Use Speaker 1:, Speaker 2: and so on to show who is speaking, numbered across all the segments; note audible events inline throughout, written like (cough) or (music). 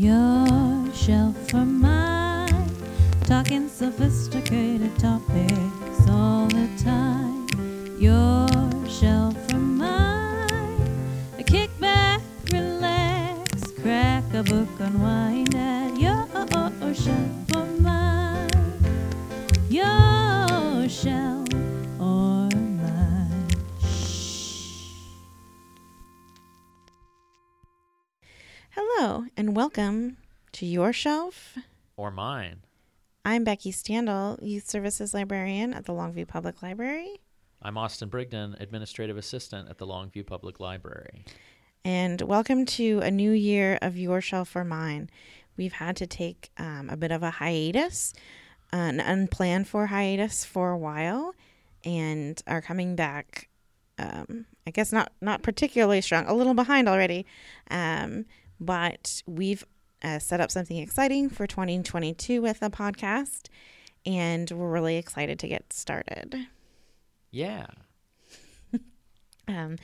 Speaker 1: Your shelf or mine, talking sophisticated Your Shelf. or mine.
Speaker 2: I'm Becky Standel, Youth Services Librarian at the Longview Public Library.
Speaker 3: I'm Austin Brigden, Administrative Assistant at the Longview Public Library.
Speaker 2: And welcome to a new year of Your Shelf or Mine. We've had to take um, a bit of a hiatus, an unplanned for hiatus for a while, and are coming back. Um, I guess not not particularly strong, a little behind already, um, but we've uh, set up something exciting for 2022 with a podcast, and we're really excited to get started.
Speaker 3: Yeah. (laughs)
Speaker 2: Um,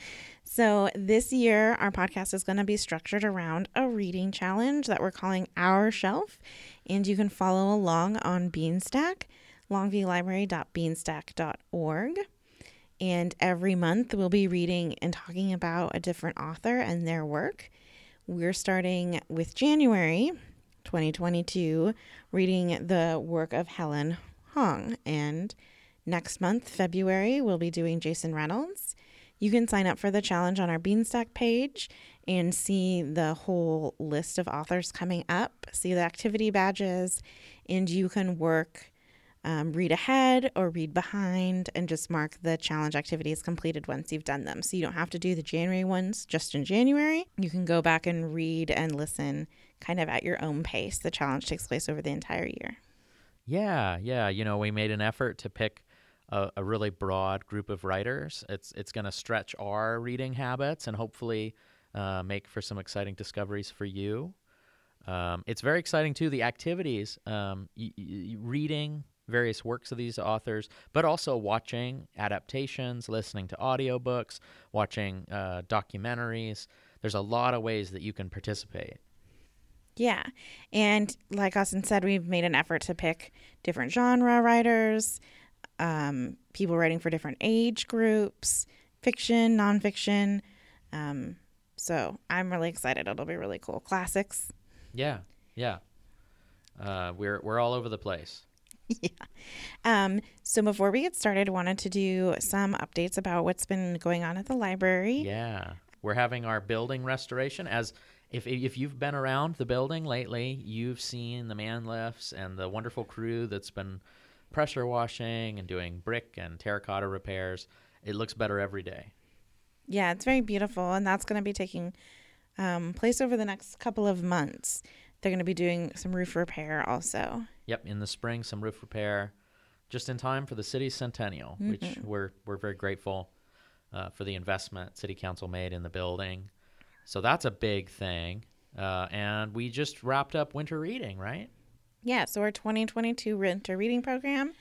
Speaker 2: so this year, our podcast is going to be structured around a reading challenge that we're calling Our Shelf, and you can follow along on Beanstack, longviewlibrary.beanstack.org. And every month, we'll be reading and talking about a different author and their work. We're starting with January 2022, reading the work of Helen Hoang. And next month, February, we'll be doing Jason Reynolds. You can sign up for the challenge on our Beanstack page and see the whole list of authors coming up, see the activity badges, and you can work, um, read ahead or read behind, and just mark the challenge activities completed once you've done them. So you don't have to do the January ones just in January. You can go back and read and listen kind of at your own pace. The challenge takes place over the entire year.
Speaker 3: Yeah, yeah. You know, we made an effort to pick a, a really broad group of writers. It's it's going to stretch our reading habits and hopefully uh, make for some exciting discoveries for you. Um, it's very exciting too. The activities, um, y- y- reading various works of these authors, but also watching adaptations, listening to audiobooks, watching uh, documentaries. There's a lot of ways that you can participate.
Speaker 2: Yeah. And like Austin said, we've made an effort to pick different genre writers, um, people writing for different age groups, fiction, nonfiction. Um, so I'm really excited. It'll be really cool. Classics.
Speaker 3: Yeah, yeah. Uh, we're we're all over the place. (laughs)
Speaker 2: yeah. Um, so before we get started, wanted to do some updates about what's been going on at the library.
Speaker 3: Yeah, we're having our building restoration. As if if you've been around the building lately, you've seen the man lifts and the wonderful crew that's been pressure washing and doing brick and terracotta repairs. It looks better every day.
Speaker 2: Yeah, it's very beautiful, and that's going to be taking um, place over the next couple of months. They're going to be doing some roof repair also.
Speaker 3: Yep, in the spring, some roof repair, just in time for the city's centennial, which we're we're very grateful uh, for the investment City Council made in the building. So that's a big thing. Uh, and we just wrapped up winter reading, right?
Speaker 2: Yeah, so our 2022 winter reading program,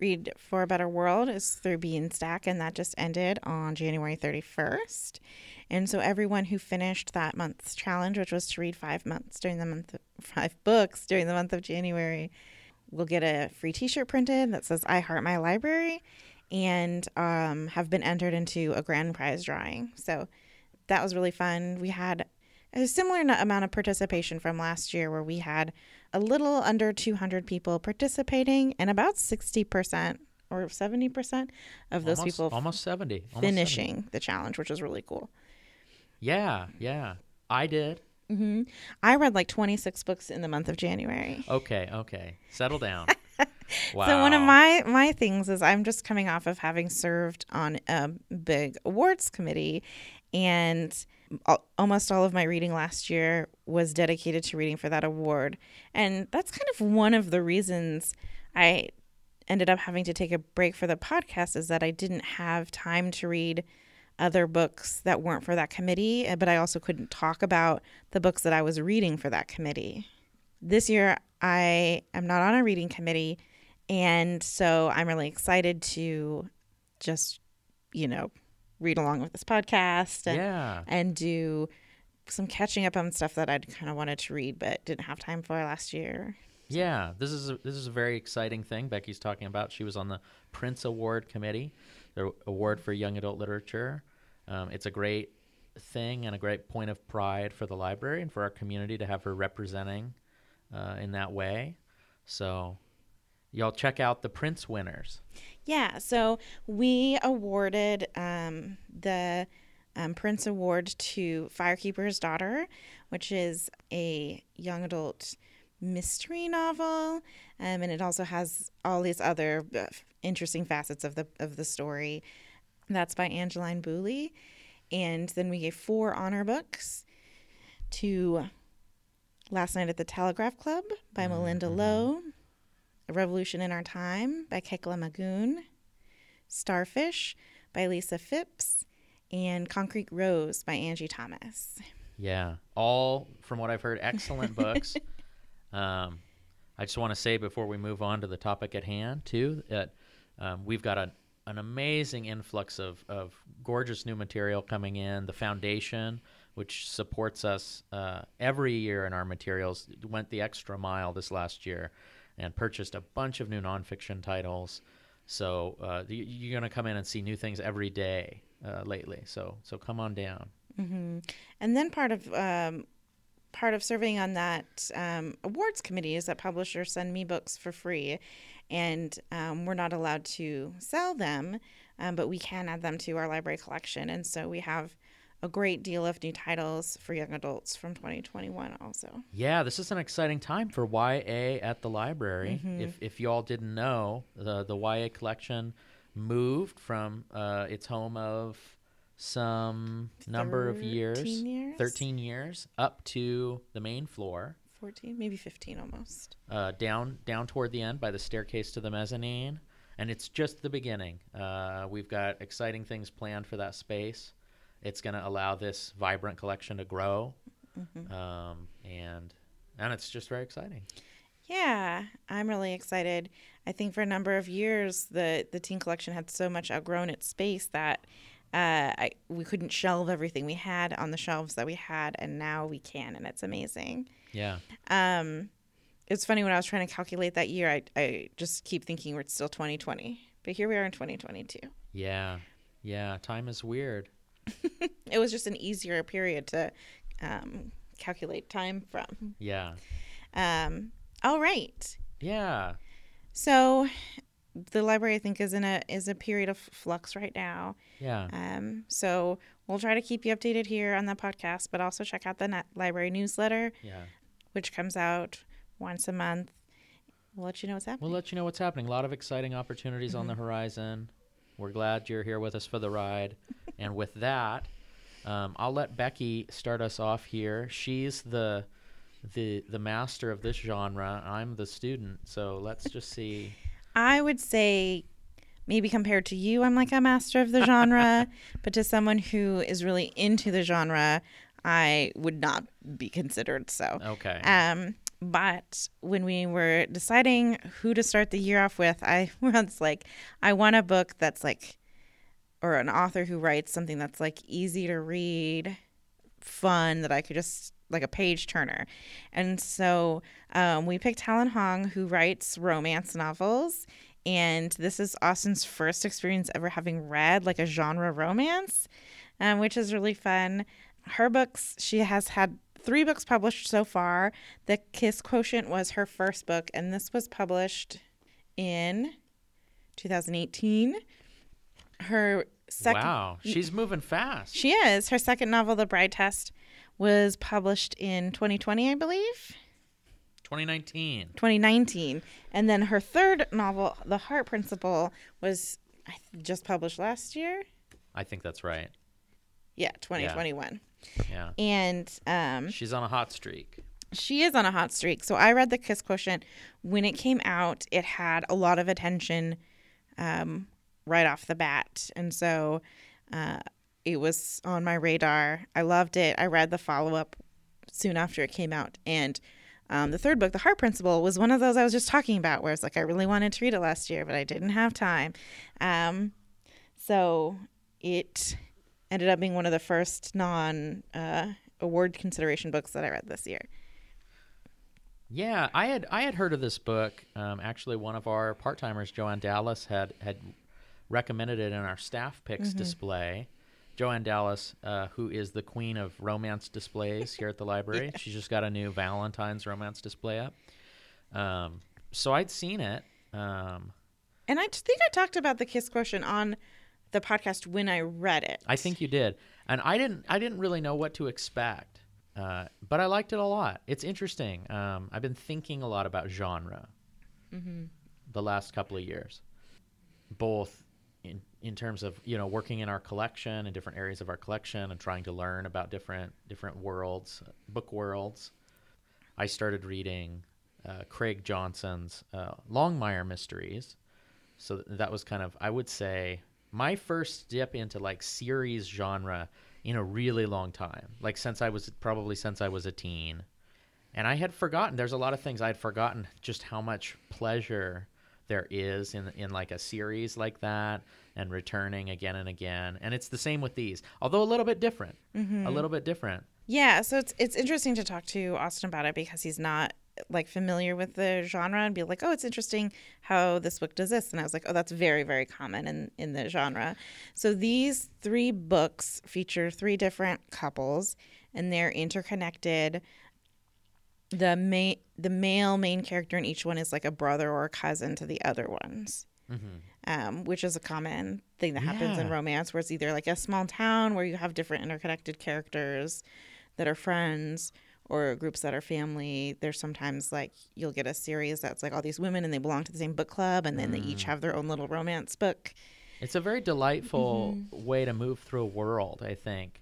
Speaker 2: Read for a Better World, is through Beanstack, and that just ended on January 31st. And so everyone who finished that month's challenge, which was to read five months during the month, of (laughs) five books during the month of January, will get a free T-shirt printed that says "I Heart My Library," and um, have been entered into a grand prize drawing. So that was really fun. We had a similar amount of participation from last year, where we had a little under 200 people participating, and about 60% or 70% of those
Speaker 3: almost,
Speaker 2: people
Speaker 3: almost 70 almost 70.
Speaker 2: finishing the challenge, which was really cool.
Speaker 3: Yeah, yeah. I did.
Speaker 2: hmm I read like 26 books in the month of January.
Speaker 3: Okay, okay. Settle down. wow. (laughs)
Speaker 2: So one of my my things is I'm just coming off of having served on a big awards committee, and al- almost all of my reading last year was dedicated to reading for that award, and that's kind of one of the reasons I ended up having to take a break for the podcast is that I didn't have time to read other books that weren't for that committee, uh, but I also couldn't talk about the books that I was reading for that committee. This year, I am not on a reading committee, and so I'm really excited to just, you know, read along with this podcast and,
Speaker 3: Yeah.
Speaker 2: and do some catching up on stuff that I'd kind of wanted to read but didn't have time for last year.
Speaker 3: Yeah, this is a, this is a very exciting thing Becky's talking about. She was on the Printz Award committee, the award for young adult literature. Um, it's a great thing and a great point of pride for the library and for our community to have her representing uh, in that way. So, y'all check out the Printz winners.
Speaker 2: Yeah, so we awarded um, the um, Printz Award to Firekeeper's Daughter, which is a young adult mystery novel, um, and it also has all these other uh, interesting facets of the of the story. That's by Angeline Boulley, and then we gave four honor books to Last Night at the Telegraph Club by Malinda Lo, A Revolution in Our Time by Kekla Magoon, Starfish by Lisa Fipps, and Concrete Rose by Angie Thomas.
Speaker 3: Yeah, all from what I've heard, excellent books. (laughs) Um, I just want to say before we move on to the topic at hand, too, that um, we've got a, an amazing influx of, of gorgeous new material coming in. The foundation, which supports us uh, every year in our materials, went the extra mile this last year and purchased a bunch of new nonfiction titles. So uh, you, you're going to come in and see new things every day uh, lately. So so come on down.
Speaker 2: hmm And then part of um, part of serving on that um, awards committee is that publishers send me books for free, and um, we're not allowed to sell them, um, but we can add them to our library collection. And so we have a great deal of new titles for young adults from 2021 also.
Speaker 3: Yeah, this is an exciting time for YA at the library.
Speaker 2: Mm-hmm.
Speaker 3: If if you all didn't know, the the YA collection moved from uh, its home of some number of years,
Speaker 2: 13 years?
Speaker 3: 13 years, up to the main floor,
Speaker 2: 14, maybe 15 almost.
Speaker 3: uh, down down toward the end by the staircase to the mezzanine, and it's just the beginning. Uh, we've got exciting things planned for that space. It's going to allow this vibrant collection to grow,
Speaker 2: Mm-hmm.
Speaker 3: um, and and it's just very exciting.
Speaker 2: Yeah, I'm really excited. I think for a number of years, the the teen collection had so much outgrown its space that uh, I, we couldn't shelve everything we had on the shelves that we had, and now we can, and it's amazing.
Speaker 3: Yeah.
Speaker 2: Um, it's funny when I was trying to calculate that year, I, I just keep thinking we're still 2020, but here we are in 2022.
Speaker 3: Yeah. Yeah. Time is weird. (laughs)
Speaker 2: It was just an easier period to um, calculate time from.
Speaker 3: Yeah.
Speaker 2: Um, all right.
Speaker 3: Yeah.
Speaker 2: So the library I think is in a is a period of flux right now.
Speaker 3: Yeah.
Speaker 2: Um, so we'll try to keep you updated here on the podcast, but also check out the net library newsletter,
Speaker 3: Yeah.
Speaker 2: which comes out once a month. We'll let you know what's happening.
Speaker 3: We'll let you know what's happening. A lot of exciting opportunities on the horizon. We're glad you're here with us for the ride. and with that, um, I'll let Becky start us off here. She's the the the master of this genre. I'm the student. So let's just see.
Speaker 2: I would say maybe compared to you, I'm like a master of the genre, (laughs) but to someone who is really into the genre, I would not be considered so.
Speaker 3: Okay.
Speaker 2: Um, but when we were deciding who to start the year off with, I (laughs) was like, I want a book that's like, or an author who writes something that's like easy to read, fun, that I could just like a page turner. And so um, we picked Helen Hoang, who writes romance novels. And this is Austin's first experience ever having read like a genre romance, um, which is really fun. Her books, she has had three books published so far. The Kiss Quotient was her first book, and this was published in 2018. Her second,
Speaker 3: wow. She's moving fast.
Speaker 2: she is her second novel, The Bride Test, was published in 2020, I believe.
Speaker 3: 2019.
Speaker 2: 2019. And then her third novel, The Heart Principle, was just published last year.
Speaker 3: I think that's right.
Speaker 2: Yeah, 2021.
Speaker 3: Yeah.
Speaker 2: And um,
Speaker 3: She's on a hot streak.
Speaker 2: she is on a hot streak. So I read The Kiss Quotient. When it came out, it had a lot of attention um, right off the bat. And so uh, it was on my radar. I loved it. I read the follow up soon after it came out. And um, the third book, The Heart Principle, was one of those I was just talking about, where it's like I really wanted to read it last year, but I didn't have time. Um, so it ended up being one of the first non uh, award consideration books that I read this year.
Speaker 3: Yeah, I had I had heard of this book. Um, actually, one of our part timers, Joanne Dallas, had had recommended it in our staff picks display. Joanne Dallas, uh, who is the queen of romance displays here at the (laughs) library, she's just got a new Valentine's romance display up. Um, so I'd seen it. Um,
Speaker 2: And I think I talked about the kiss quotient on the podcast when I read it.
Speaker 3: I think you did, and I didn't. I didn't really know what to expect, uh, but I liked it a lot. It's interesting. Um, I've been thinking a lot about genre the last couple of years, both in in terms of you know working in our collection and different areas of our collection and trying to learn about different different worlds, book worlds. I started reading uh, Craig Johnson's uh, Longmire Mysteries. So that was kind of, I would say, my first dip into like series genre in a really long time. Like since I was probably since I was a teen. And I had forgotten, there's a lot of things I had forgotten just how much pleasure there is in in like a series like that and returning again and again. And it's the same with these, although a little bit different. A mm-hmm. little bit different.
Speaker 2: Yeah, so it's it's interesting to talk to Austin about it because he's not like familiar with the genre and be like, oh, it's interesting how this book does this. And I was like, oh, that's very, very common in, in the genre. So these three books feature three different couples and they're interconnected. The main the male main character in each one is like a brother or a cousin to the other ones. Um, which is a common thing that happens in romance, where it's either like a small town where you have different interconnected characters that are friends or groups that are family. There's sometimes like you'll get a series that's like all these women and they belong to the same book club and then they each mm. have their own little romance book.
Speaker 3: It's a very delightful mm-hmm. way to move through a world, I think.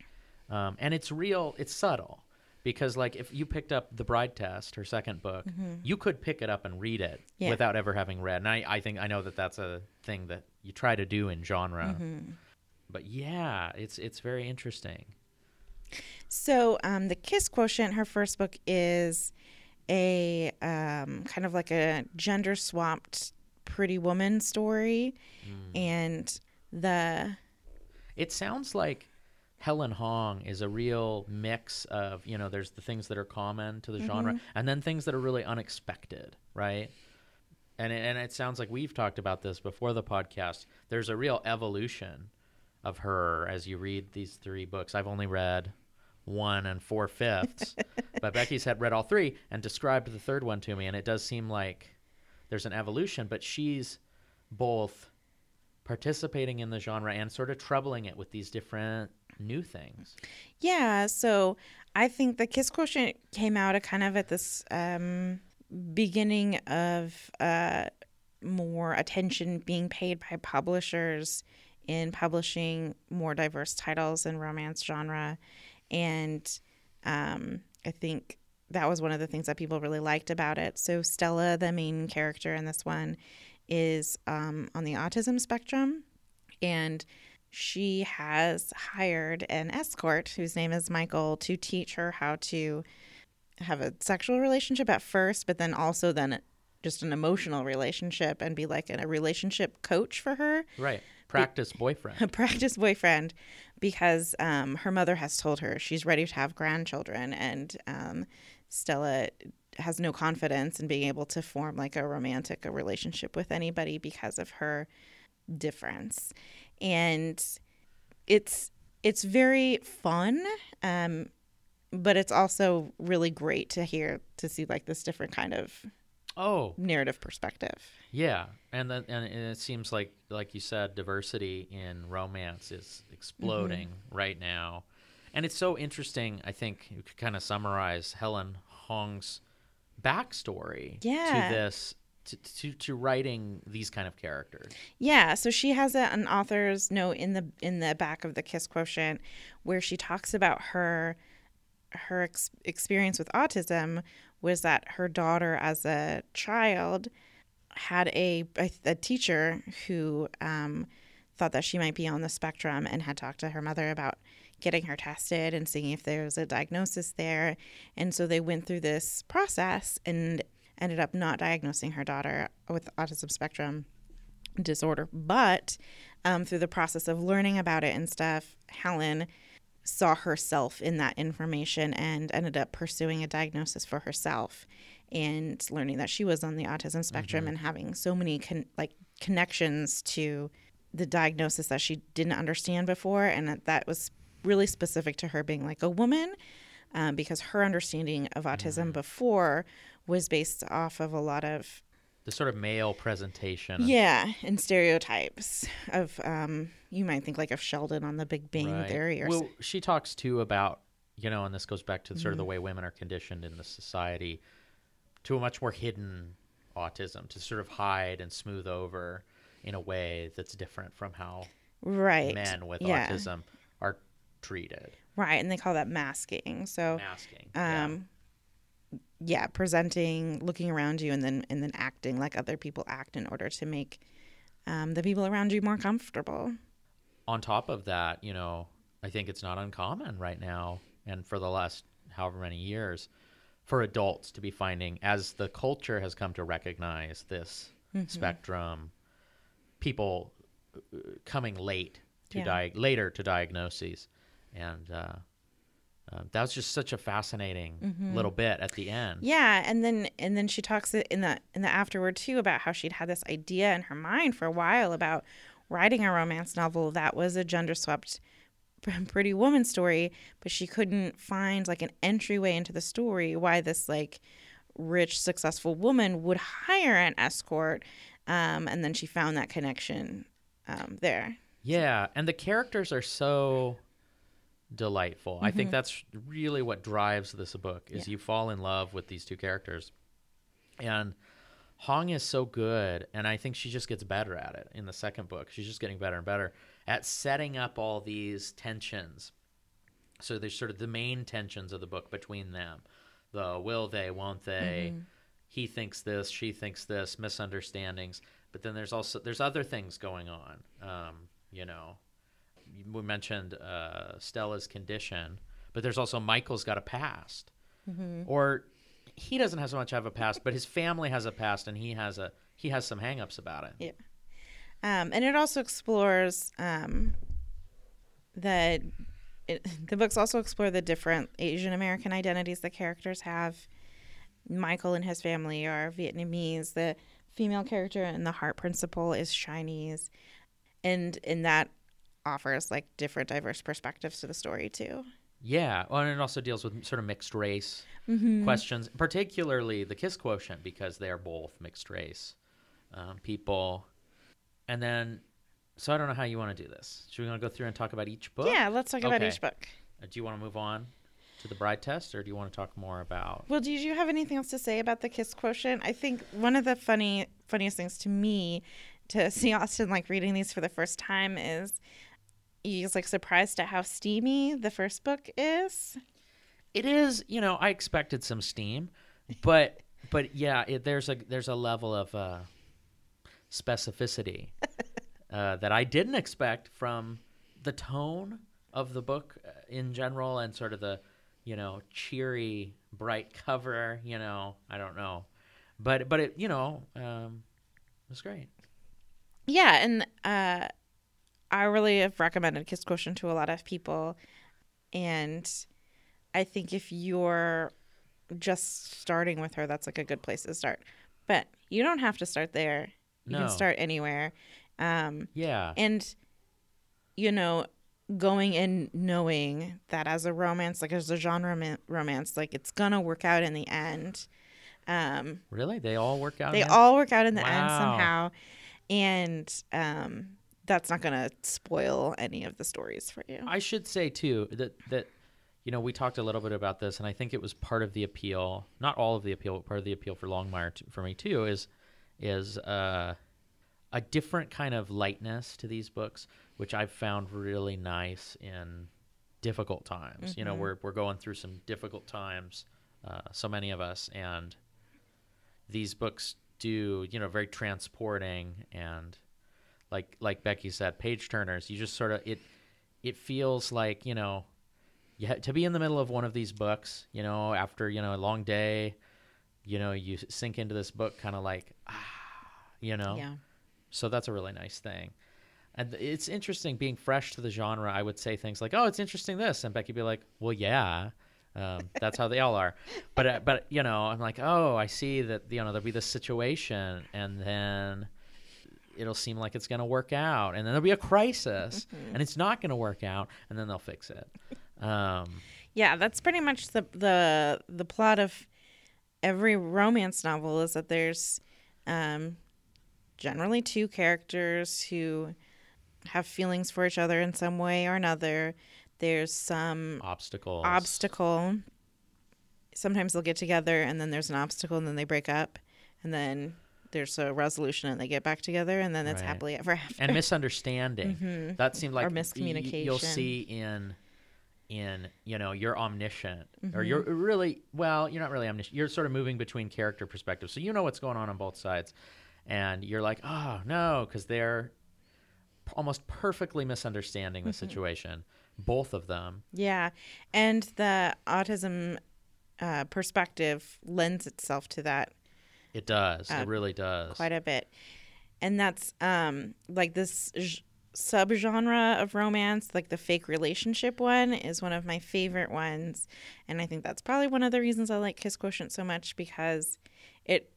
Speaker 3: Um, and it's real, it's subtle. Because, like, if you picked up The Bride Test, her second book, mm-hmm. you could pick it up and read it
Speaker 2: Yeah.
Speaker 3: without ever having read. And I, I think, I know that that's a thing that you try to do in genre. Mm-hmm. But yeah, it's it's very interesting.
Speaker 2: So, um, the Kiss Quotient, her first book is a um, kind of like a gender swapped pretty woman story. And the
Speaker 3: It sounds like Helen Hoang is a real mix of, you know, there's the things that are common to the genre and then things that are really unexpected, right? And it, and it sounds like we've talked about this before the podcast. There's a real evolution of her as you read these three books. I've only read one and four fifths, (laughs) but Becky's had read all three and described the third one to me, and it does seem like there's an evolution, but she's both participating in the genre and sort of troubling it with these different new things.
Speaker 2: Yeah, so I think the Kiss Quotient came out kind of at this um, beginning of uh, more attention being paid by publishers in publishing more diverse titles in romance genre, and um, I think that was one of the things that people really liked about it. So Stella, the main character in this one, is um, on the autism spectrum, and she has hired an escort whose name is Michael to teach her how to have a sexual relationship at first, but then also then just an emotional relationship and be like a relationship coach for her,
Speaker 3: Right. Practice boyfriend.
Speaker 2: a (laughs) practice boyfriend, because um, her mother has told her she's ready to have grandchildren, and um, Stella has no confidence in being able to form like a romantic a relationship with anybody because of her difference and it's it's very fun um but it's also really great to hear to see like this different kind of
Speaker 3: Oh,
Speaker 2: narrative perspective
Speaker 3: yeah. And then and it seems like like you said diversity in romance is exploding mm-hmm. right now. And it's so interesting, I think you could kind of summarize Helen Hoang's backstory
Speaker 2: Yeah.
Speaker 3: to this to, to to writing these kind of characters.
Speaker 2: Yeah, so she has a, an author's note in the in the back of the Kiss Quotient where she talks about her her ex- experience with autism was that her daughter as a child had a a, teacher who um, thought that she might be on the spectrum and had talked to her mother about getting her tested and seeing if there was a diagnosis there. And so they went through this process and ended up not diagnosing her daughter with autism spectrum disorder. But um, through the process of learning about it and stuff, Helen saw herself in that information and ended up pursuing a diagnosis for herself and learning that she was on the autism spectrum and having so many con- like connections to the diagnosis that she didn't understand before and that, that was really specific to her being like a woman um, because her understanding of autism before was based off of a lot of
Speaker 3: The sort of male presentation.
Speaker 2: yeah and stereotypes of um, you might think like of sheldon on the big bang
Speaker 3: Right.
Speaker 2: theory or
Speaker 3: well,
Speaker 2: so-
Speaker 3: she talks too about you know, and this goes back to sort of the
Speaker 2: Mm-hmm.
Speaker 3: way women are conditioned in the society to a much more hidden autism, to sort of hide and smooth over in a way that's different from how
Speaker 2: right
Speaker 3: men with
Speaker 2: yeah.
Speaker 3: autism are treated.
Speaker 2: right and they call that masking so
Speaker 3: Masking. yeah.
Speaker 2: um yeah presenting looking around you and then and then acting like other people act in order to make um, the people around you more comfortable
Speaker 3: on top of that, you know, I think it's not uncommon right now and for the last however many years for adults to be finding as the culture has come to recognize this spectrum people uh, coming late to
Speaker 2: Yeah.
Speaker 3: di- later to diagnoses. And uh, uh, that was just such a fascinating little bit at the end.
Speaker 2: Yeah, and then and then she talks in the in the afterward too about how she'd had this idea in her mind for a while about writing a romance novel that was a gender swept (laughs) pretty woman story, but she couldn't find like an entryway into the story why this like rich successful woman would hire an escort um, and then she found that connection um, there.
Speaker 3: Yeah, and the characters are so delightful. I think that's really what drives this book is you fall in love with these two characters. And Hoang is so good, and I think she just gets better at it in the second book. She's just getting better and better at setting up all these tensions. So there's sort of the main tensions of the book between them. The will they, won't they? He thinks this, she thinks this, misunderstandings. But then there's also there's other things going on. Um, you know, we mentioned uh, Stella's condition, but there's also Michael's got a past, or he doesn't have so much of a past, but his family has a past, and he has a he has some hangups about it.
Speaker 2: Yeah. Um, and it also explores um, that the books also explore the different Asian American identities the characters have. Michael and his family are Vietnamese. The female character in the Heart Principle is Chinese, and and that offers like different diverse perspectives to the story too.
Speaker 3: Yeah, well, and it also deals with sort of mixed race questions, particularly the kiss quotient because they're both mixed race um, people. And then, so I don't know how you want to do this. Should we want to go through and talk about each book?
Speaker 2: Yeah, let's talk about each book.
Speaker 3: Uh, Do you want to move on to the bride test, or do you want to talk more about?
Speaker 2: Well, did you have anything else to say about the kiss quotient? I think one of the funny funniest things to me to see Austin like reading these for the first time is he's like surprised at how steamy the first book is.
Speaker 3: It is, you know, I expected some steam, but but yeah, it, there's a there's a level of uh, specificity (laughs) uh, that I didn't expect from the tone of the book uh, in general and sort of the you know cheery bright cover. You know, I don't know, but but it you know um, it was great.
Speaker 2: Yeah, and uh, I really have recommended Kiss Quotient to a lot of people, and I think if you're just starting with her, that's like a good place to start. But you don't have to start there. You
Speaker 3: No.
Speaker 2: can start anywhere. Um,
Speaker 3: Yeah,
Speaker 2: and you know going in knowing that as a romance like as a genre ma- romance like it's gonna work out in the end um
Speaker 3: really, they all work out.
Speaker 2: they all work out in the end somehow and um that's not gonna spoil any of the stories for you
Speaker 3: I should say too that that you know we talked a little bit about this, and I think it was part of the appeal, not all of the appeal, but part of the appeal for Longmire t- for me too is is uh, a different kind of lightness to these books, which I've found really nice in difficult times. You know, we're we're going through some difficult times, uh, so many of us, and these books do you know very transporting and like like Becky said, page turners. You just sort of it it feels like you know you to be in the middle of one of these books. You know, after you know a long day, you know you sink into this book, kind of like ah, you know.
Speaker 2: yeah
Speaker 3: So that's a really nice thing. And it's interesting being fresh to the genre. I would say things like, "Oh, it's interesting this," and Becky be like, "Well, yeah." Um, that's how they all are, but uh, but you know, I'm like, oh, I see that you know there'll be this situation, and then it'll seem like it's going to work out, and then there'll be a crisis, and it's not going to work out, and then they'll fix it. (laughs) Um,
Speaker 2: Yeah, that's pretty much the the the plot of every romance novel is that there's um, generally two characters who have feelings for each other in some way or another. There's some
Speaker 3: obstacles.
Speaker 2: obstacle. Sometimes they'll get together and then there's an obstacle and then they break up and then there's a resolution and they get back together and then it's
Speaker 3: Right.
Speaker 2: happily ever after.
Speaker 3: and (laughs) misunderstanding. That seemed like
Speaker 2: Or
Speaker 3: y- y- You'll see in in you know you're omniscient or
Speaker 2: Mm-hmm.
Speaker 3: you're really well you're not really omniscient you're sort of moving between character perspectives so you know what's going on on both sides and you're like oh no because they're almost perfectly misunderstanding
Speaker 2: Mm-hmm.
Speaker 3: the situation both of them
Speaker 2: Yeah, and the autism uh, perspective lends itself to that
Speaker 3: it does
Speaker 2: Uh,
Speaker 3: it really does
Speaker 2: quite a bit, and that's um, like this j- subgenre of romance, like the fake relationship one, is one of my favorite ones, and I think that's probably one of the reasons I like Kiss Quotient so much because it,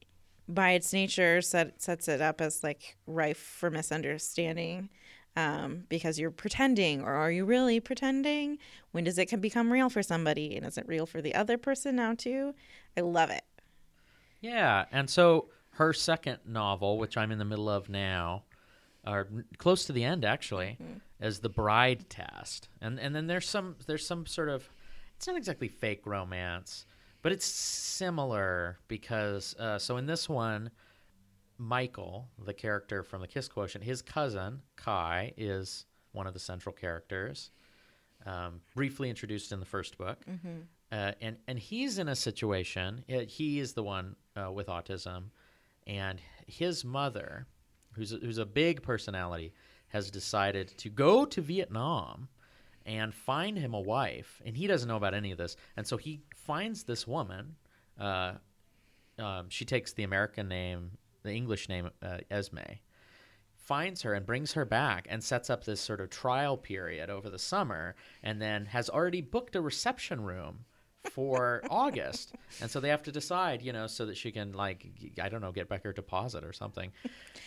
Speaker 2: by its nature, set, sets it up as like rife for misunderstanding. Um, because you're pretending, or are you really pretending? When does it can become real for somebody, and is it real for the other person now too? I love it.
Speaker 3: Yeah, and so her second novel, which I'm in the middle of now, or close to the end actually, is The Bride Test, and and then there's some there's some sort of it's not exactly fake romance, but it's similar because uh, so in this one, Michael, the character from the Kiss Quotient, his cousin Kai is one of the central characters, um, briefly introduced in the first book, uh, and and he's in a situation. uh, he is the one uh, with autism, and his mother, who's a, who's a big personality, has decided to go to Vietnam and find him a wife, and he doesn't know about any of this, and so he finds this woman. Uh, um, she takes the American name, the English name, uh, Esme, finds her and brings her back and sets up this sort of trial period over the summer and then has already booked a reception room for August. And so they have to decide, you know, so that she can, like, I don't know, get back her deposit or something.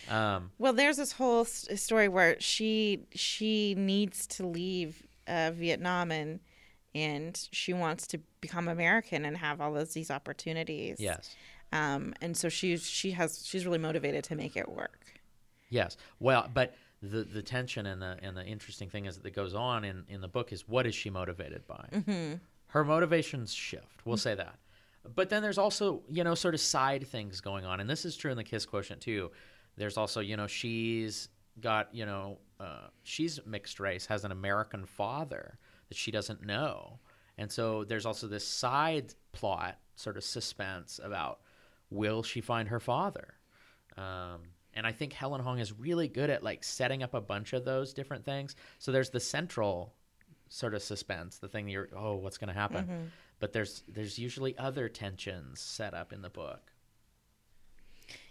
Speaker 3: Um,
Speaker 2: Well, there's this whole s- story where she she needs to leave uh, Vietnam and and she wants to become American and have all of these opportunities.
Speaker 3: yes.
Speaker 2: Um, and so she's she has she's really motivated to make it work.
Speaker 3: Yes. Well, but the the tension and the and the interesting thing is that goes on in in the book is what is she motivated by? Mm-hmm. Her motivations shift. We'll say that. But then there's also you know sort of side things going on, and this is true in the Kiss Quotient too. There's also you know she's got you know uh, she's mixed race, has an American father that she doesn't know, and so there's also this side plot sort of suspense about will she find her father um, and I think Helen Hoang is really good at like setting up a bunch of those different things. So there's the central sort of suspense, the thing you're oh, what's going to happen? But there's there's usually other tensions set up in the book.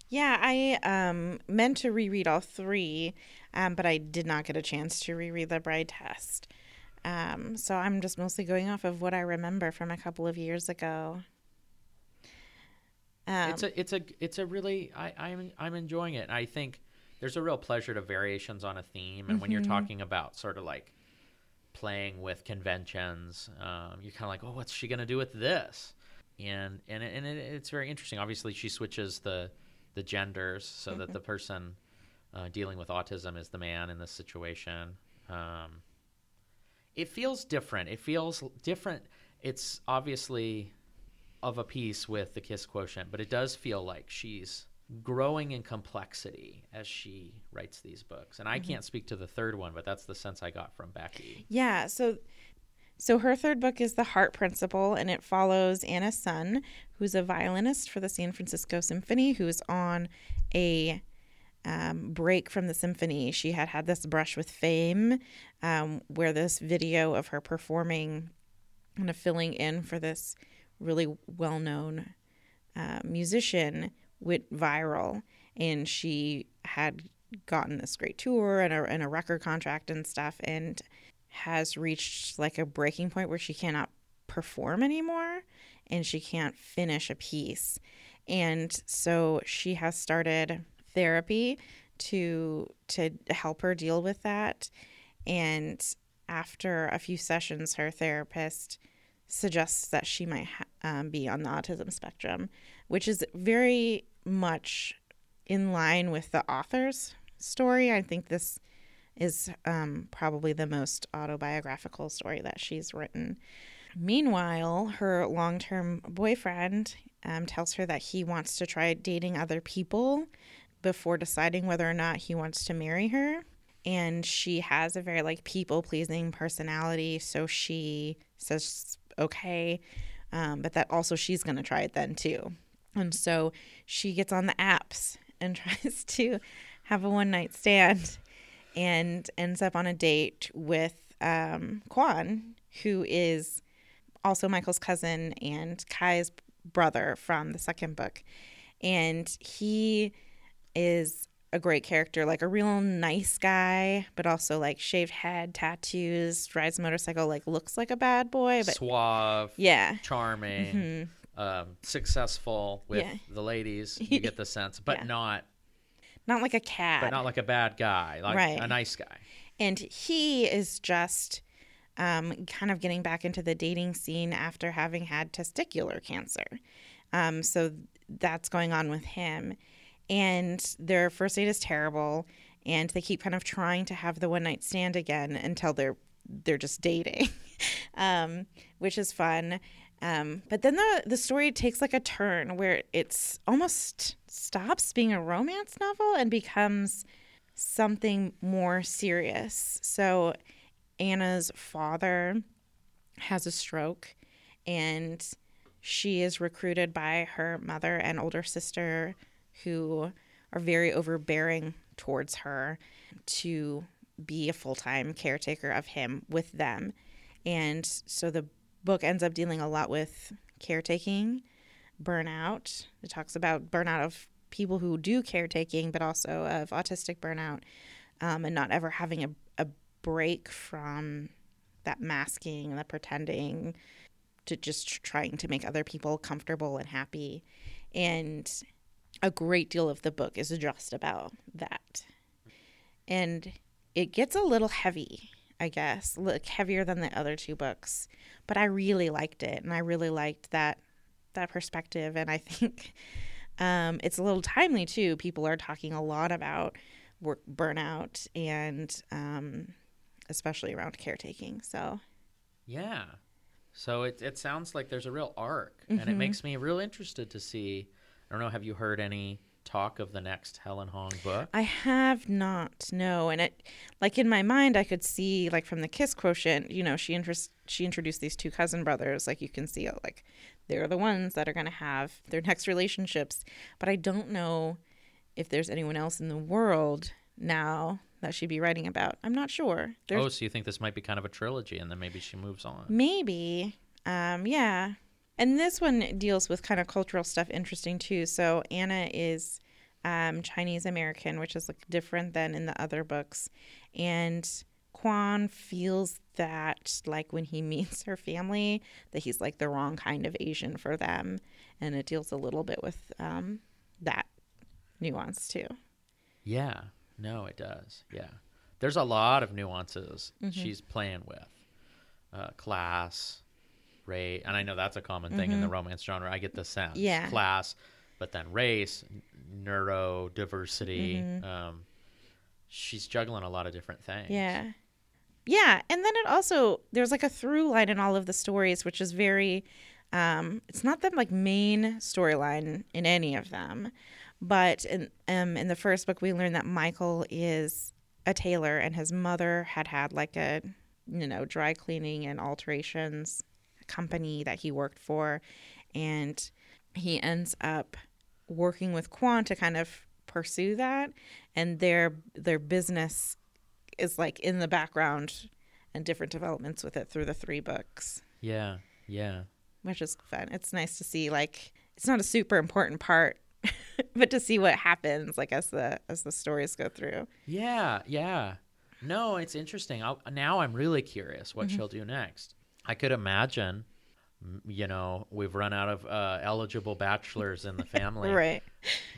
Speaker 2: Yeah, I um, meant to reread all three, um, but I did not get a chance to reread the Bride Test. Um, so I'm just mostly going off of what I remember from a couple of years ago. Um,
Speaker 3: it's a it's a it's a really I I'm I'm enjoying it. I think there's a real pleasure to variations on a theme, and when you're talking about sort of like playing with conventions, um, you're kind of like, oh, what's she gonna do with this? And and it, and it, it's very interesting. Obviously, she switches the the genders so that the person uh, dealing with autism is the man in this situation. Um, it feels different. It feels different. It's obviously of a piece with the kiss quotient, but it does feel like she's growing in complexity as she writes these books. And I can't speak to the third one, but that's the sense I got from Becky.
Speaker 2: Yeah, so so her third book is The Heart Principle and it follows Anna Sun, who's a violinist for the San Francisco Symphony who's on a um, break from the symphony. She had had this brush with fame um, where this video of her performing kind of filling in for this really well-known uh, musician went viral and she had gotten this great tour and a, and a record contract and stuff and has reached like a breaking point where she cannot perform anymore and she can't finish a piece. And so she has started therapy to to help her deal with that. And after a few sessions, her therapist suggests that she might ha- um, be on the autism spectrum, which is very much in line with the author's story. I think this is um, probably the most autobiographical story that she's written. Meanwhile, her long term boyfriend um, tells her that he wants to try dating other people before deciding whether or not he wants to marry her. And she has a very like people pleasing personality. So she says, okay, um, but that also she's going to try it then too. And so she gets on the apps and (laughs) tries to have a one night stand and ends up on a date with um, Quan, who is also Michael's cousin and Kai's brother from the second book. And he is a great character, like a real nice guy, but also like shaved head, tattoos, rides a motorcycle, like looks like a bad boy, but
Speaker 3: Suave,
Speaker 2: yeah.
Speaker 3: charming, um, successful with
Speaker 2: Yeah.
Speaker 3: the ladies. (laughs) You get the sense, but
Speaker 2: Yeah.
Speaker 3: not,
Speaker 2: Not like a cat.
Speaker 3: but not like a bad guy, like
Speaker 2: Right.
Speaker 3: a nice guy.
Speaker 2: and he is just um, kind of getting back into the dating scene after having had testicular cancer. Um, so that's going on with him. And their first date is terrible, and they keep kind of trying to have the one night stand again until they're they're just dating, (laughs) um, which is fun. Um, but then the the story takes like a turn where it's almost stops being a romance novel and becomes something more serious. So Anna's father has a stroke and she is recruited by her mother and older sister who are very overbearing towards her to be a full-time caretaker of him with them. And so the book ends up dealing a lot with caretaking, burnout. It talks about burnout of people who do caretaking, but also of autistic burnout um, and not ever having a, a break from that masking and the pretending to just trying to make other people comfortable and happy. And a great deal of the book is just about that. And it gets a little heavy, I guess, look heavier than the other two books. But I really liked it, and I really liked that that perspective. And I (laughs) think um, it's a little timely too. People are talking a lot about work burnout and um, especially around caretaking. So
Speaker 3: Yeah. So it it sounds like there's a real arc, and
Speaker 2: Mm-hmm.
Speaker 3: it makes me real interested to see. I don't know. Have you heard any talk of the next Helen Hoang book?
Speaker 2: I have not, no. And it, like in my mind, I could see, like from the Kiss quotient, you know, she interest, she introduced these two cousin brothers. Like you can see, like they're the ones that are going to have their next relationships. But I don't know if there's anyone else in the world now that she'd be writing about. I'm not sure. There's
Speaker 3: oh, so you think this might be kind of a trilogy, and then maybe she moves on?
Speaker 2: Maybe. Um, yeah. And this one deals with kind of cultural stuff interesting too. So Anna is um, Chinese American, which is like different than in the other books. And Quan feels that like when he (laughs) meets her family, that he's like the wrong kind of Asian for them. And it deals a little bit with um, that nuance too.
Speaker 3: Yeah. No, it does. Yeah. There's a lot of nuances
Speaker 2: Mm-hmm.
Speaker 3: she's playing with. Uh, class, race, and I know that's a common thing in the romance genre. I get the sense.
Speaker 2: Mm-hmm. Yeah.
Speaker 3: Class, but then race, n- neuro.
Speaker 2: Mm-hmm.
Speaker 3: Um, she's juggling a lot of different things.
Speaker 2: Yeah. Yeah. And then it also, there's like a through line in all of the stories, which is very, um, it's not the like main storyline in any of them. But in, um, in the first book, we learned that Michael is a tailor and his mother had had like a, you know, dry cleaning and alterations company that he worked for. And he ends up working with Quan to kind of pursue that. And their, their business is like in the background and different developments with it through the three books,
Speaker 3: Yeah. Yeah.
Speaker 2: which is fun. It's nice to see like it's not a super important part (laughs) but to see what happens like as the as the stories go through.
Speaker 3: Yeah, yeah. No, it's interesting. I'll, now I'm really curious what
Speaker 2: Mm-hmm.
Speaker 3: she'll do next. I could imagine, you know, we've run out of uh, eligible bachelors in the family, (laughs)
Speaker 2: Right.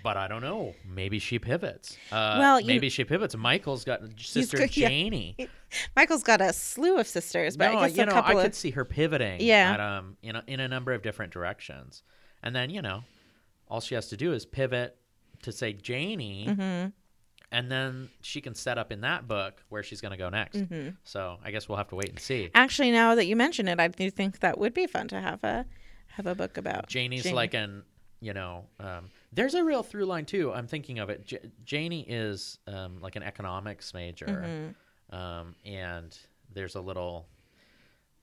Speaker 3: but I don't know. Maybe she pivots. Uh,
Speaker 2: Well, you-
Speaker 3: maybe she pivots. Michael's got sister
Speaker 2: got- yeah.
Speaker 3: Janie. (laughs)
Speaker 2: Michael's got a slew of sisters, but
Speaker 3: no,
Speaker 2: I guess
Speaker 3: you
Speaker 2: a
Speaker 3: know,
Speaker 2: couple
Speaker 3: I
Speaker 2: of
Speaker 3: could see her pivoting.
Speaker 2: Yeah.
Speaker 3: At, um, in a, in a number of different directions, and then you know, all she has to do is pivot to say Janie,
Speaker 2: Mm-hmm.
Speaker 3: And then she can set up in that book where she's going to go next.
Speaker 2: Mm-hmm.
Speaker 3: So I guess we'll have to wait and see.
Speaker 2: Actually, now that you mention it, I do think that would be fun to have a have a book about.
Speaker 3: Janie's
Speaker 2: Janie.
Speaker 3: like an, you know, um, there's a real through line too. I'm thinking of it. J- Janie is um, like an economics major,
Speaker 2: Mm-hmm.
Speaker 3: um, and there's a little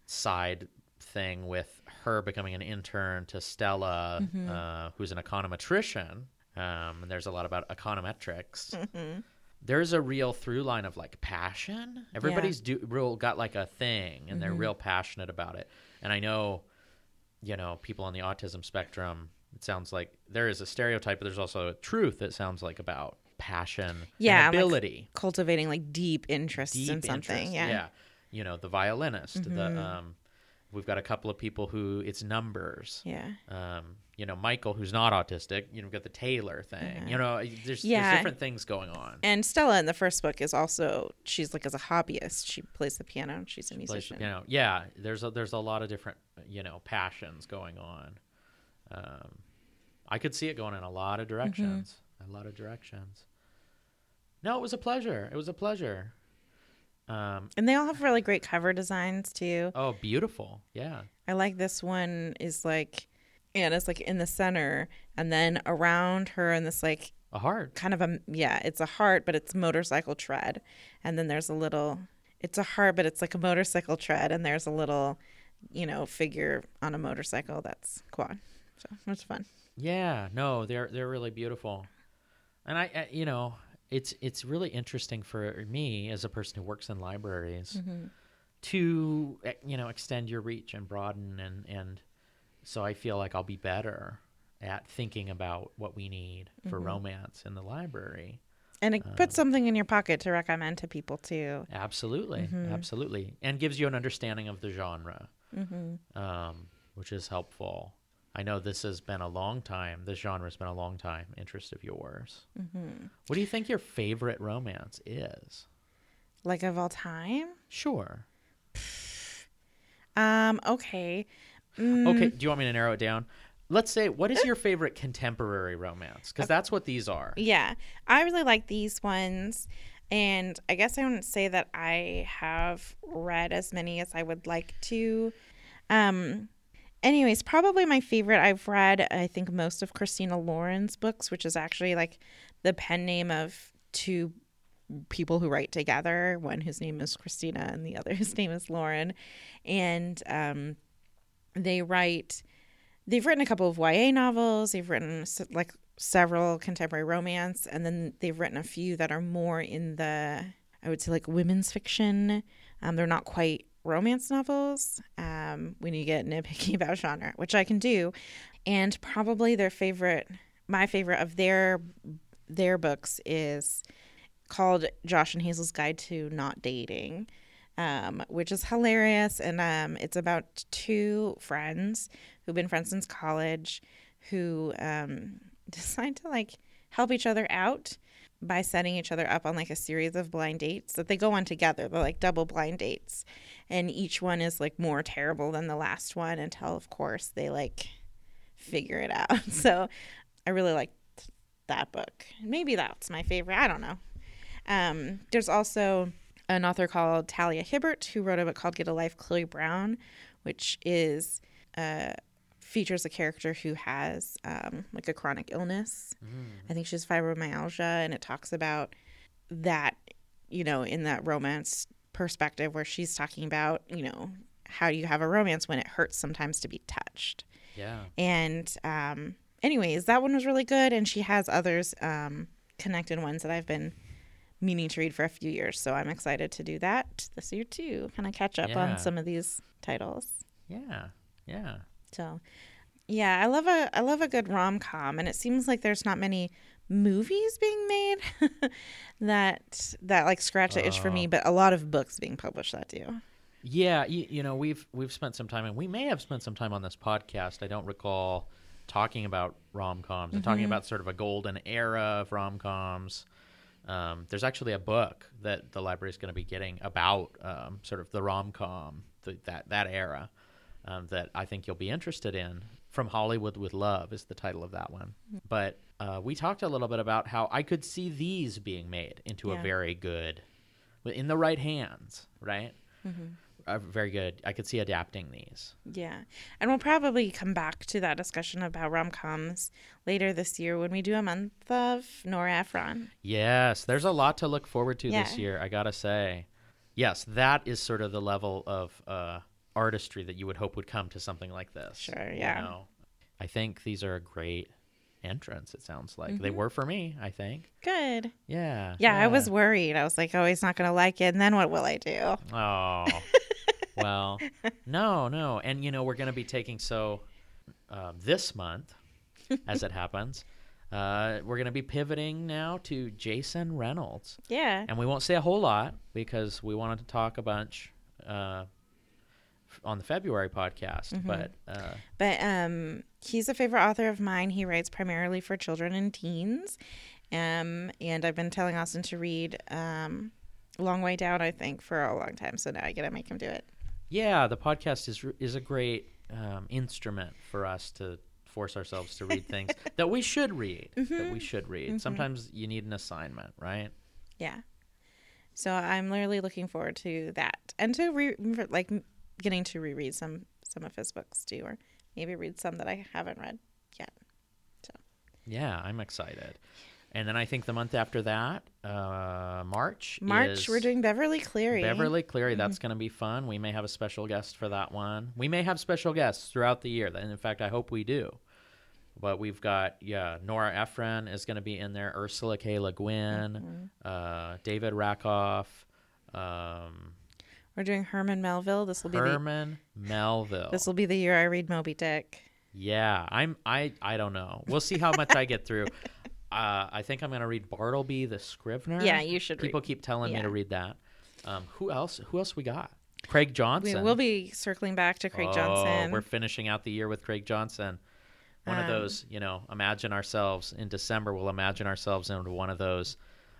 Speaker 3: side thing with her becoming an intern to Stella,
Speaker 2: Mm-hmm.
Speaker 3: uh, who's an econometrician. Um, and there's a lot about econometrics.
Speaker 2: Mm-hmm.
Speaker 3: There's a real through line of like passion. Everybody's do, real got like a thing, and
Speaker 2: Mm-hmm.
Speaker 3: they're real passionate about it. And I know you know, people on the autism spectrum, it sounds like there is a stereotype, but there's also a truth that sounds like about passion
Speaker 2: Yeah,
Speaker 3: and
Speaker 2: like
Speaker 3: ability.
Speaker 2: cultivating like deep interests
Speaker 3: deep
Speaker 2: in something.
Speaker 3: interest.
Speaker 2: Yeah. Mm-hmm.
Speaker 3: Yeah. You know, the violinist, the um we've got a couple of people who it's numbers.
Speaker 2: Yeah.
Speaker 3: Um, you know, Michael who's not autistic, you know, we've got the Taylor thing. You know, there's
Speaker 2: Yeah.
Speaker 3: there's different things going on.
Speaker 2: And Stella in the first book is also she's like as a hobbyist. She plays the piano and she's a
Speaker 3: Plays-
Speaker 2: musician.
Speaker 3: you know, yeah, there's a there's a lot of different, you know, passions going on. Um, I could see it going in a lot
Speaker 2: Mm-hmm.
Speaker 3: of directions. A lot of directions. No, it was a pleasure. It was a pleasure. Um,
Speaker 2: And they all have really great cover designs too.
Speaker 3: oh, beautiful. Yeah.
Speaker 2: I like this one is like and it's like in the center and then around her and this like
Speaker 3: A heart.
Speaker 2: kind of a yeah, it's a heart but it's motorcycle tread. And then there's a little it's a heart but it's like a motorcycle tread and there's a little you know figure on a motorcycle that's Quan. So it's fun.
Speaker 3: Yeah, no, they're they're really beautiful, and I, I you know it's it's really interesting for me as a person who works in libraries mm-hmm. to eh, you know extend your reach and broaden and and so I feel like I'll be better at thinking about what we need for mm-hmm. romance in the library.
Speaker 2: And it puts um, something in your pocket to recommend to people too.
Speaker 3: Absolutely, mm-hmm. absolutely, and gives you an understanding of the genre, um, which is helpful. I know this has been a long time. This genre has been a long time interest of yours. What do you think your favorite romance is?
Speaker 2: Like of all time?
Speaker 3: Sure.
Speaker 2: Um, okay. Mm.
Speaker 3: Okay. Do you want me to narrow it down? Let's say, what is your favorite contemporary romance? Because that's what these are.
Speaker 2: Yeah. I really like these ones. And I guess I wouldn't say that I have read as many as I would like to. Um, anyways, probably my favorite I've read, I think, most of Christina Lauren's books, which is actually like the pen name of two people who write together one whose name is Christina and the other (laughs) whose name is Lauren. And um, they write they've written a couple of YA novels. They've written like several contemporary romance, and then they've written a few that are more in the I would say like women's fiction. Um, they're not quite romance novels um, when you get nitpicky (laughs) about genre, which I can do. And probably their favorite, my favorite of their their books is called Josh and Hazel's Guide to Not Dating, um, which is hilarious. And um, it's about two friends who've been friends since college who um, (laughs) decide to like help each other out by setting each other up on like a series of blind dates that they go on together. They're like double blind dates. And each one is like more terrible than the last one until, of course, they like figure it out. (laughs) So I really like that book. Maybe that's my favorite. I don't know. Um, there's also an author called Talia Hibbert who wrote a book called Get a Life, Chloe Brown, which is uh, features a character who has um, like a chronic illness. I think she has fibromyalgia, and it talks about that, you know, in that romance perspective where she's talking about, you know, how you have a romance when it hurts sometimes to be touched.
Speaker 3: Yeah.
Speaker 2: And um, anyways, that one was really good, and she has others um, connected ones that I've been meaning to read for a few years. So I'm excited to do that this year too. Kind of catch up
Speaker 3: Yeah.
Speaker 2: on some of these titles.
Speaker 3: Yeah. Yeah.
Speaker 2: So Yeah, I love a I love a good rom com, and it seems like there's not many movies being made (laughs) that that like scratch the itch for me, but a lot of books being published that do.
Speaker 3: Yeah, you, you know, we've we've spent some time, and we may have spent some time on this podcast. I don't recall talking about rom coms and talking about sort of a golden era of rom coms. Um, there's actually a book that the library is going to be getting about um, sort of the rom com, that that era, um, that I think you'll be interested in. From Hollywood with Love is the title of that one. But uh, we talked a little bit about how I could see these being made into a very good, in the right hands, right? Uh, very good. I could see adapting these.
Speaker 2: Yeah. And we'll probably come back to that discussion about rom coms later this year when we do a month of Nora Ephron.
Speaker 3: Yes, there's a lot to look forward to this year. I gotta say, yes, that is sort of the level of uh, artistry that you would hope would come to something like this.
Speaker 2: Sure,
Speaker 3: you
Speaker 2: yeah.
Speaker 3: know? I think these are a great entrance. It sounds like
Speaker 2: Mm-hmm.
Speaker 3: they were for me. I think.
Speaker 2: Good.
Speaker 3: Yeah.
Speaker 2: Yeah, I was worried. I was like, oh, he's not going to like it. And then what will I do?
Speaker 3: Oh. (laughs) well, no, no, and you know we're going to be taking so um, this month, as it happens. Uh, we're going to be pivoting now to Jason Reynolds.
Speaker 2: Yeah.
Speaker 3: And we won't say a whole lot because we wanted to talk a bunch uh, on the February podcast.
Speaker 2: Mm-hmm.
Speaker 3: But uh,
Speaker 2: But um, he's a favorite author of mine. He writes primarily for children and teens. Um, and I've been telling Austin to read um, Long Way Down, I think, for a long time. So now I got to make him do it.
Speaker 3: yeah, the podcast is is a great um, instrument for us to force ourselves to read things (laughs) that we should read. That we should read. Sometimes you need an assignment, right?
Speaker 2: Yeah. So I'm literally looking forward to that and to re- like getting to reread some some of his books too, or maybe read some that I haven't read yet.
Speaker 3: Yeah, I'm excited. And then I think the month after that, uh, March.
Speaker 2: March, we're doing Beverly Cleary.
Speaker 3: Beverly Cleary. That's going to be fun. We may have a special guest for that one. We may have special guests throughout the year. And in fact, I hope we do. But we've got, yeah, Nora Ephron is going to be in there, Ursula K. Le Guin, uh, David Rakoff, um,
Speaker 2: We're doing Herman Melville. This will be the
Speaker 3: Herman Melville.
Speaker 2: this will be the year I read Moby Dick.
Speaker 3: Yeah, I'm. I. I don't know. We'll see how much I get through. (laughs) Uh, I think I'm going to read Bartleby the Scrivener.
Speaker 2: Yeah, you should read-
Speaker 3: People keep telling me to read that. Um, who else? Who else we got? Craig Johnson.
Speaker 2: We will be circling back to Craig
Speaker 3: Oh,
Speaker 2: Johnson.
Speaker 3: We're finishing out the year with Craig Johnson. One of
Speaker 2: Um,
Speaker 3: those, you know, imagine ourselves in December. We'll imagine ourselves into one of those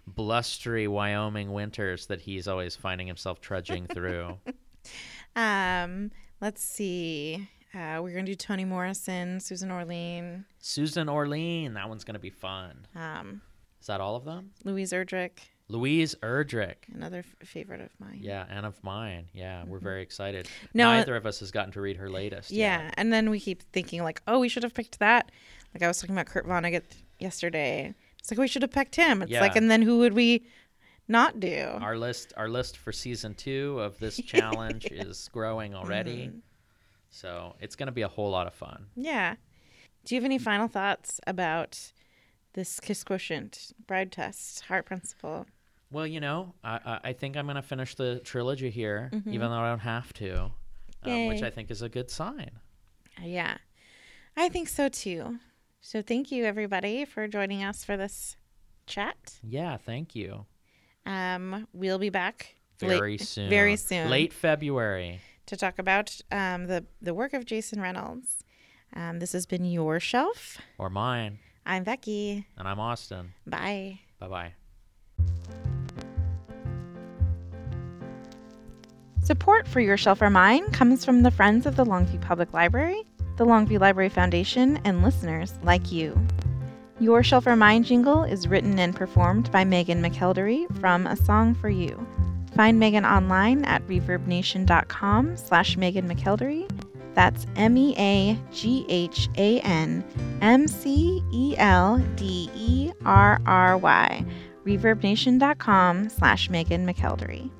Speaker 3: blustery Wyoming winters that he's always finding himself trudging through. (laughs)
Speaker 2: Um, let's see. Uh, we're gonna do Toni Morrison, Susan Orlean,
Speaker 3: Susan Orlean, that one's going to be fun.
Speaker 2: um,
Speaker 3: Is that all of them?
Speaker 2: Louise Erdrich,
Speaker 3: Louise Erdrich.
Speaker 2: another f- favorite of mine.
Speaker 3: Yeah, and of mine. Yeah, we're very excited.
Speaker 2: Mm-hmm. No, uh,
Speaker 3: Neither of us has gotten to read her latest.
Speaker 2: Yeah,
Speaker 3: yet.
Speaker 2: and then we keep thinking like, oh, we should have picked that. Like I was talking about Kurt Vonnegut yesterday. It's like we should have picked him. It's like, and then who would we not do?
Speaker 3: Our list, our list for season two of this (laughs) challenge is growing already.
Speaker 2: Mm-hmm.
Speaker 3: So it's going to be a whole lot of fun.
Speaker 2: yeah. Do you have any final thoughts about this Kiss Quotient, Bride Test, Heart Principle?
Speaker 3: Well, you know, I, I, think I'm going to finish the trilogy here,
Speaker 2: Mm-hmm.
Speaker 3: even though I don't have to, um, which I think is a good sign.
Speaker 2: Yeah, I think so too. So thank you everybody for joining us for this chat.
Speaker 3: Yeah, thank you.
Speaker 2: Um, we'll be back
Speaker 3: Very
Speaker 2: late-
Speaker 3: soon.
Speaker 2: Very soon.
Speaker 3: Late February.
Speaker 2: to talk about um, the the work of Jason Reynolds. Um, this has been your shelf.
Speaker 3: Or mine.
Speaker 2: I'm Becky.
Speaker 3: And I'm Austin.
Speaker 2: Bye.
Speaker 3: Bye bye.
Speaker 2: Support for Your Shelf or Mine comes from the Friends of the Longview Public Library, the Longview Library Foundation, and listeners like you. Your Shelf or Mine jingle is written and performed by Meaghan McElderry from A Song for You. Find Meaghan online at reverbnation.com slash Meaghan McElderry. That's M-E-A-G-H-A-N M-C-E-L-D-E-R-R-Y. reverbnation.com slash Meaghan McElderry.